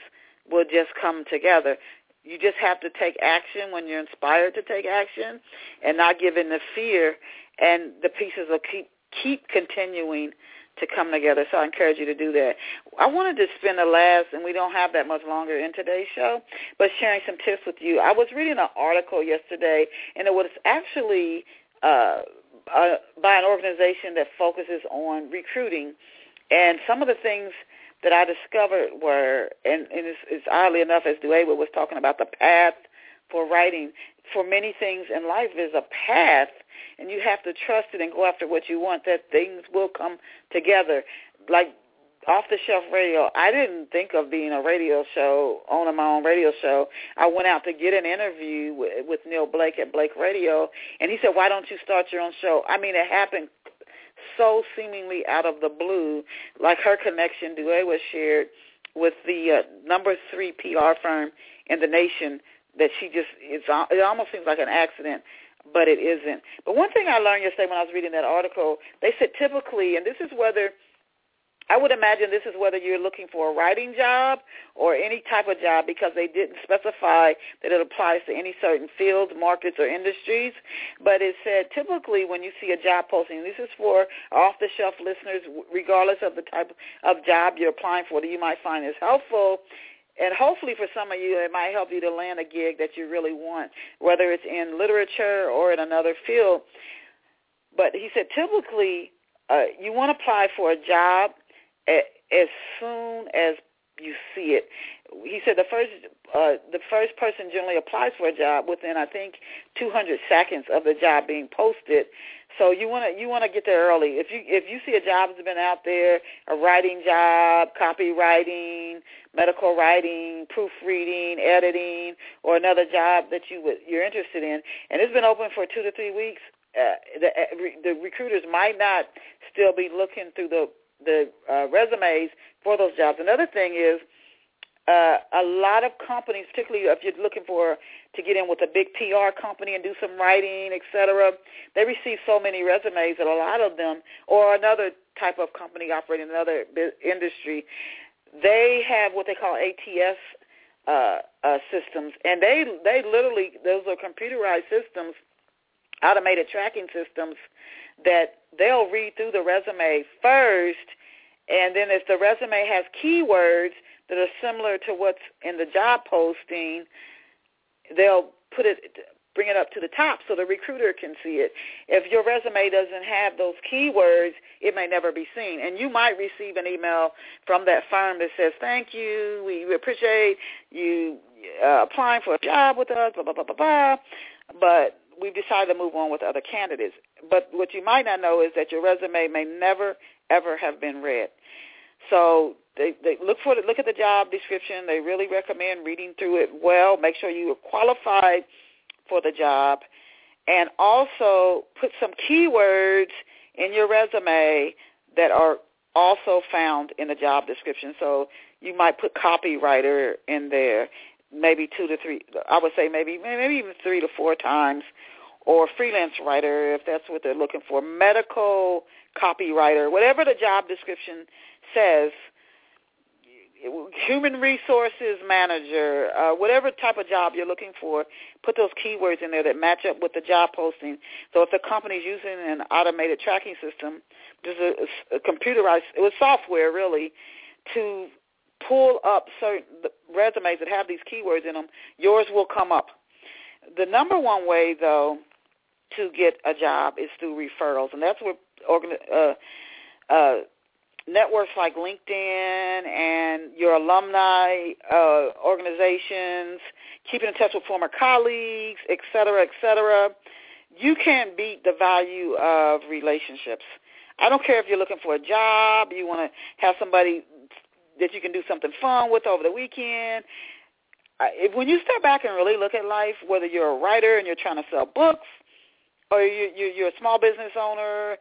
will just come together. You just have to take action when you're inspired to take action and not give in to fear and the pieces will keep keep continuing to come together. So I encourage you to do that. I wanted to spend the last, and we don't have that much longer in today's show, but sharing some tips with you. I was reading an article yesterday, and it was actually uh, uh, by an organization that focuses on recruiting. And some of the things that I discovered were, and, and it's, it's oddly enough, as DuEwa was talking about the path for writing, for many things in life is a path, and you have to trust it and go after what you want, that things will come together. Like off-the-shelf radio, I didn't think of being a radio show, owning my own radio show. I went out to get an interview with, with Neil Blake at Blake Radio, and he said, why don't you start your own show? I mean, it happened so seemingly out of the blue, like her connection, Due was shared with the uh, number three PR firm in the nation that she just, it's, it almost seems like an accident, but it isn't. But one thing I learned yesterday when I was reading that article, they said typically, and this is whether – I would imagine this is whether you're looking for a writing job or any type of job because they didn't specify that it applies to any certain fields, markets, or industries. But it said typically when you see a job posting, this is for off-the-shelf listeners, regardless of the type of job you're applying for that you might find is helpful. And hopefully for some of you, it might help you to land a gig that you really want, whether it's in literature or in another field. But he said typically uh, you want to apply for a job – as soon as you see it. He said the first uh, the first person generally applies for a job within I think 200 seconds of the job being posted. So you want to you want to get there early. If you if you see a job that's been out there, a writing job, copywriting, medical writing, proofreading, editing, or another job that you would you're interested in, and it's been open for two to three weeks, uh, the uh, the recruiters might not still be looking through the the uh, resumes for those jobs. Another thing is uh, a lot of companies, particularly if you're looking for to get in with a big PR company and do some writing, et cetera, they receive so many resumes that a lot of them, or another type of company operating in another industry, they have what they call ATS uh, uh, systems, and they they literally those are computerized systems, automated tracking systems that they'll read through the resume first, and then if the resume has keywords that are similar to what's in the job posting, they'll put it bring it up to the top so the recruiter can see it. If your resume doesn't have those keywords, it may never be seen. And you might receive an email from that firm that says, thank you, we appreciate you uh, applying for a job with us, blah, blah, blah, blah, blah. But we've decided to move on with other candidates. But what you might not know is that your resume may never, ever have been read. So they, they look for the, look at the job description. They really recommend reading through it well. Make sure you are qualified for the job, and also put some keywords in your resume that are also found in the job description. So you might put copywriter in there maybe two to three. I would say maybe maybe even three to four times, or freelance writer if that's what they're looking for. Medical copywriter, whatever the job description says. Human resources manager, uh, whatever type of job you're looking for, put those keywords in there that match up with the job posting. So if the company's using an automated tracking system, there's a, a computerized, it was software really, to pull up certain resumes that have these keywords in them, yours will come up. The number one way, though, to get a job is through referrals, and that's where uh, uh, networks like LinkedIn and your alumni uh, organizations, keeping in touch with former colleagues, et cetera, et cetera. You can't beat the value of relationships. I don't care if you're looking for a job, you want to have somebody that you can do something fun with over the weekend. When you step back and really look at life, whether you're a writer and you're trying to sell books, or you, you, you're a small business owner,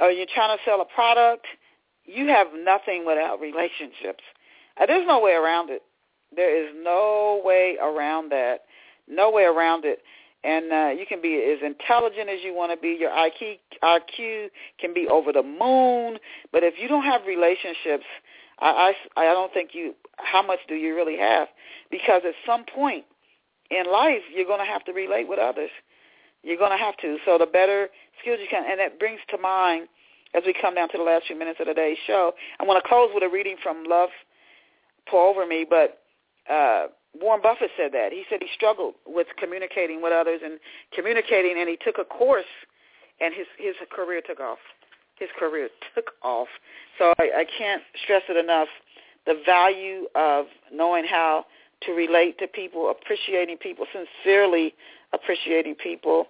or you're trying to sell a product, you have nothing without relationships. Uh, there's no way around it. There is no way around that. No way around it. And uh, you can be as intelligent as you want to be. Your IQ, IQ can be over the moon. But if you don't have relationships, I, I, I don't think you, how much do you really have? Because at some point in life, you're going to have to relate with others. You're going to have to. So the better skills you can, and that brings to mind as we come down to the last few minutes of today's show. I want to close with a reading from Love Pour Over Me, but uh, Warren Buffett said that. He said he struggled with communicating with others and communicating, and he took a course, and his his career took off. His career *laughs* took off. So I, I can't stress it enough. The value of knowing how to relate to people, appreciating people, sincerely appreciating people,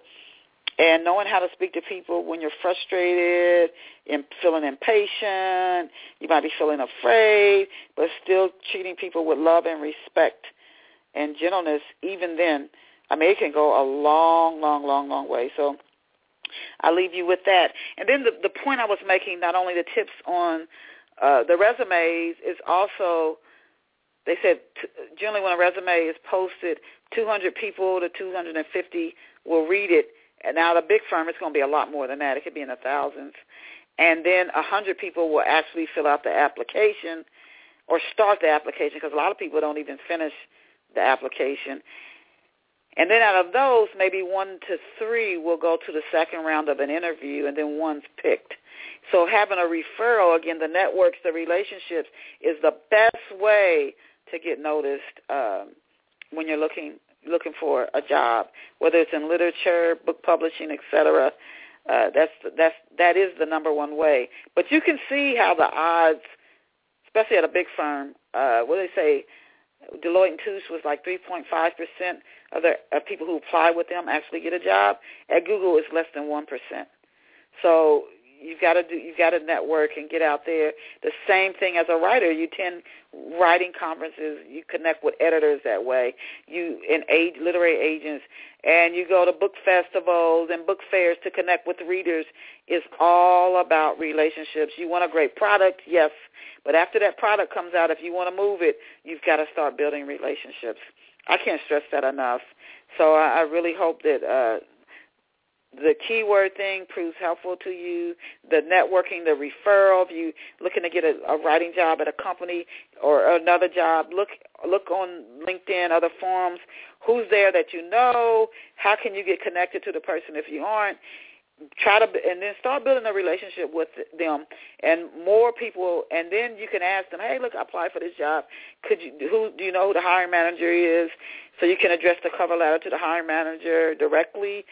and knowing how to speak to people when you're frustrated and feeling impatient. You might be feeling afraid, but still treating people with love and respect and gentleness. Even then, I mean, it can go a long, long, long, long way. So I'll leave you with that. And then the, the point I was making, not only the tips on uh, the resumes, is also they said t- generally when a resume is posted, 200 people to 250 will read it. And now the big firm, it's going to be a lot more than that. It could be in the thousands. And then a 100 people will actually fill out the application or start the application because a lot of people don't even finish the application. And then out of those, maybe one to three will go to the second round of an interview, and then one's picked. So having a referral, again, the networks, the relationships, is the best way to get noticed um, when you're looking looking for a job, whether it's in literature, book publishing, etc. Uh, that's that's that is the number one way. But you can see how the odds, especially at a big firm, uh, what do they say? Deloitte and Touche was like 3.5 percent of the of people who apply with them actually get a job. At Google, it's less than one percent. So you've got to do you've got to network and get out there. The same thing as a writer. You attend writing conferences. You connect with editors that way. You and age literary agents, and you go to book festivals and book fairs to connect with readers. It's all about relationships. You want a great product, yes, but after that product comes out, if you want to move it, you've got to start building relationships. I can't stress that enough. So I, I really hope that uh, the keyword thing proves helpful to you. The networking, the referral, if you looking to get a, a writing job at a company or another job, look look on LinkedIn, other forums. Who's there that you know? How can you get connected to the person if you aren't? Try to and then start building a relationship with them, and more people. And then you can ask them, "Hey, look, I applied for this job. Could you? Who do you know who the hiring manager is?" So you can address the cover letter to the hiring manager directly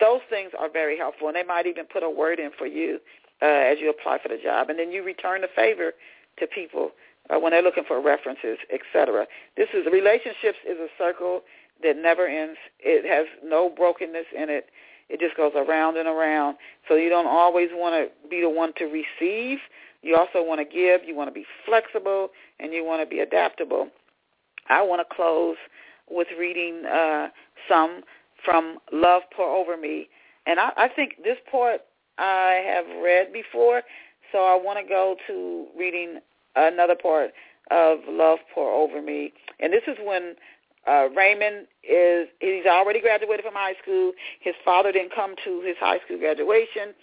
those things are very helpful, and they might even put a word in for you uh, as you apply for the job, and then you return the favor to people uh, when they're looking for references, etc. This is relationships is a circle that never ends. It has no brokenness in it. It just goes around and around. So you don't always want to be the one to receive. You also want to give. You want to be flexible, and you want to be adaptable. I want to close with reading uh, some from Love Pour Over Me. And I, I think this part I have read before, so I want to go to reading another part of Love Pour Over Me. And this is when uh, Raymond is, he's already graduated from high school. His father didn't come to his high school graduation.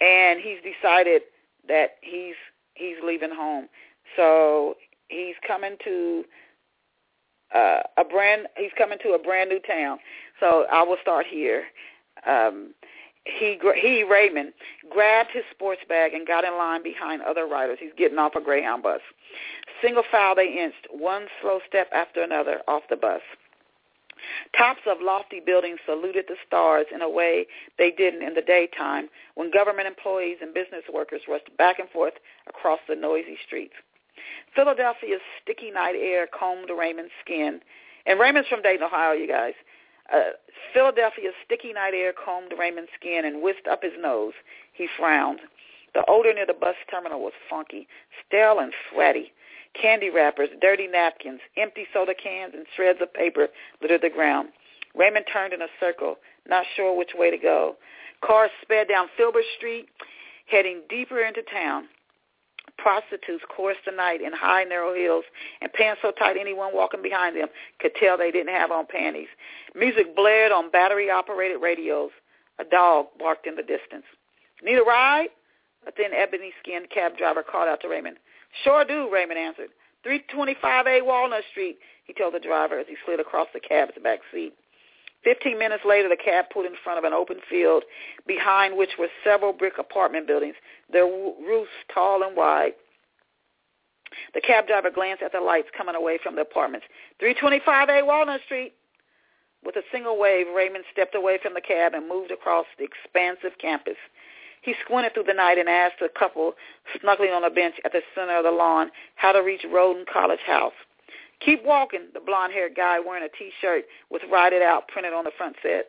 And he's decided that he's, he's leaving home. So he's coming to uh, a brand, he's coming to a brand new town. So I will start here. Um, he he Raymond grabbed his sports bag and got in line behind other riders. He's getting off a Greyhound bus. Single file they inched, one slow step after another off the bus. Tops of lofty buildings saluted the stars in a way they didn't in the daytime when government employees and business workers rushed back and forth across the noisy streets. Philadelphia's sticky night air combed Raymond's skin. And Raymond's from Dayton, Ohio, you guys. Philadelphia's sticky night air combed Raymond's skin and whisked up his nose. He frowned. The odor near the bus terminal was funky, stale and sweaty. Candy wrappers, dirty napkins, empty soda cans, and shreds of paper littered the ground. Raymond turned in a circle, not sure which way to go. Cars sped down Filbert Street, heading deeper into town. Prostitutes coursed the night in high, narrow heels and pants so tight anyone walking behind them could tell they didn't have on panties. Music blared on battery-operated radios. A dog barked in the distance. Need a ride? A thin, ebony-skinned cab driver called out to Raymond. Sure do, Raymond answered. 325A Walnut Street, he told the driver as he slid across the cab's back seat. Fifteen minutes later, the cab pulled in front of an open field, behind which were several brick apartment buildings, their roofs tall and wide. The cab driver glanced at the lights coming away from the apartments. 325A Walnut Street. With a single wave, Raymond stepped away from the cab and moved across the expansive campus. He squinted through the night and asked a couple snuggling on a bench at the center of the lawn how to reach Roden College House. Keep walking, the blonde-haired guy wearing a T-shirt with Write It Out printed on the front said.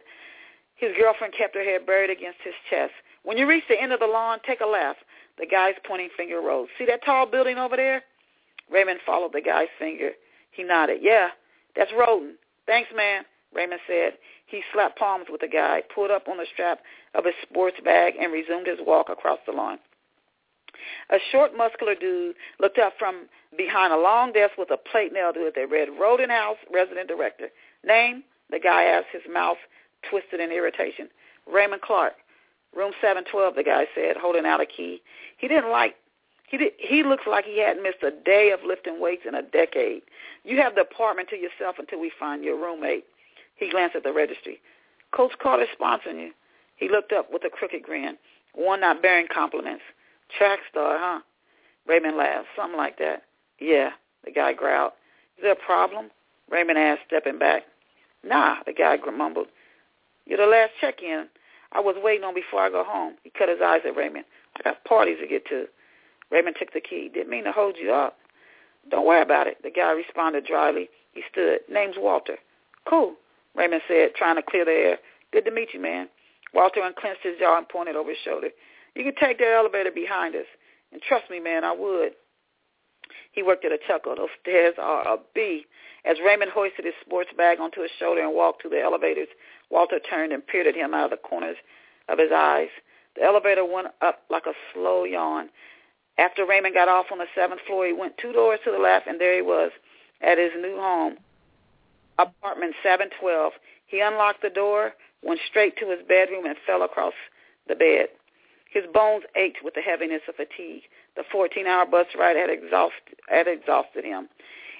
His girlfriend kept her head buried against his chest. When you reach the end of the lawn, take a left. The guy's pointing finger rose. See that tall building over there? Raymond followed the guy's finger. He nodded. Yeah, that's Rhoden. Thanks, man, Raymond said. He slapped palms with the guy, pulled up on the strap of his sports bag, and resumed his walk across the lawn. A short, muscular dude looked up from behind a long desk with a plate nailed to it that read Rhoden House Resident Director. Name? The guy asked, his mouth twisted in irritation. Raymond Clark. Room 712, the guy said, holding out a key. He didn't like he did, he looks like he hadn't missed a day of lifting weights in a decade. You have the apartment to yourself until we find your roommate. He glanced at the registry. Coach Carter's sponsoring you. He looked up with a crooked grin, one not bearing compliments. Track star, huh? Raymond laughed. Something like that. Yeah, the guy growled. Is there a problem? Raymond asked, stepping back. Nah, the guy mumbled. You're the last check-in I was waiting on before I go home. He cut his eyes at Raymond. I got parties to get to. Raymond took the key. Didn't mean to hold you up. Don't worry about it, the guy responded dryly. He stood. Name's Walter. Cool, Raymond said, trying to clear the air. Good to meet you, man. Walter unclenched his jaw and pointed over his shoulder. You can take that elevator behind us. And trust me, man, I would. He worked at a chuckle. Those stairs are a B. As Raymond hoisted his sports bag onto his shoulder and walked to the elevators, Walter turned and peered at him out of the corners of his eyes. The elevator went up like a slow yawn. After Raymond got off on the seventh floor, he went two doors to the left, and there he was at his new home, apartment 712. He unlocked the door, went straight to his bedroom, and fell across the bed. His bones ached with the heaviness of fatigue. The 14-hour bus ride had exhausted, had exhausted him.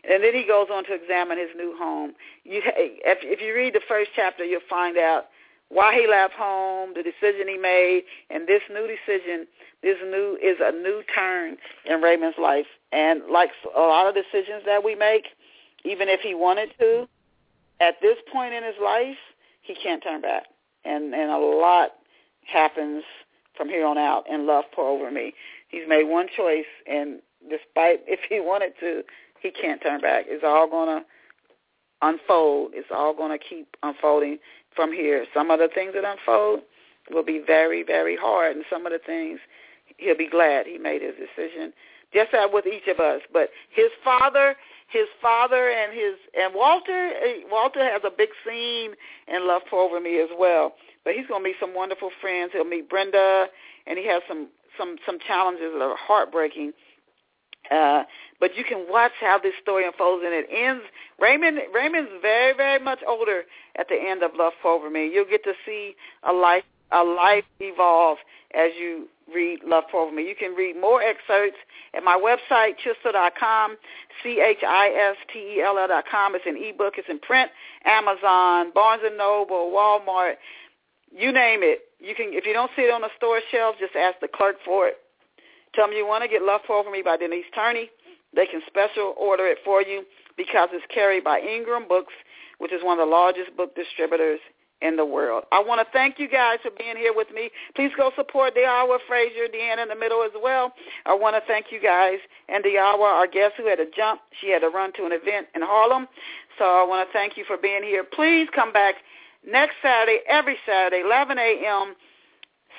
And then he goes on to examine his new home. You, if, if you read the first chapter, you'll find out why he left home, the decision he made, and this new decision, this new is a new turn in Raymond's life. And like a lot of decisions that we make, even if he wanted to, at this point in his life, he can't turn back. And and a lot happens from here on out, and love pour over me. He's made one choice, and despite if he wanted to, he can't turn back. It's all going to unfold. It's all going to keep unfolding from here. Some of the things that unfold will be very, very hard, and some of the things he'll be glad he made his decision. Just as with each of us, but his father, his father, and his and Walter, eh, Walter has a big scene in Love Pour Over Me as well. But he's going to meet some wonderful friends. He'll meet Brenda, and he has some some some challenges that are heartbreaking uh, but you can watch how this story unfolds, and it ends. Raymond Raymond's very very much older at the end of Love Pour Over Me. You'll get to see a life a life evolve as you read Love Pour Over Me. You can read more excerpts at my website, chistell.com, C-H-I-S-T-E-L-L dot com. It's an ebook. It's in print, Amazon, Barnes & Noble, Walmart, you name it. You can, if you don't see it on the store shelf, just ask the clerk for it. Tell them you want to get Love Pour Over Me by Denise Turney. They can special order it for you because it's carried by Ingram Books, which is one of the largest book distributors in the world. I want to thank you guys for being here with me. Please go support Diawa Frazier, Deanne in the Middle as well. I want to thank you guys and Diawa, our guest who had to jump. She had to run to an event in Harlem. So I want to thank you for being here. Please come back next Saturday, every Saturday, 11 a.m.,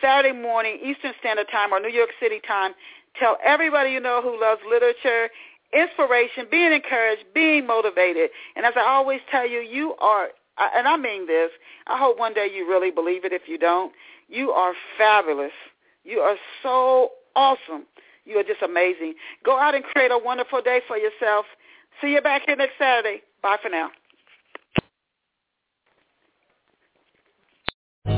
Saturday morning, Eastern Standard Time or New York City time. Tell everybody you know who loves literature, inspiration, being encouraged, being motivated. And as I always tell you, you are and I mean this, I hope one day you really believe it if you don't. You are fabulous. You are so awesome. You are just amazing. Go out and create a wonderful day for yourself. See you back here next Saturday. Bye for now.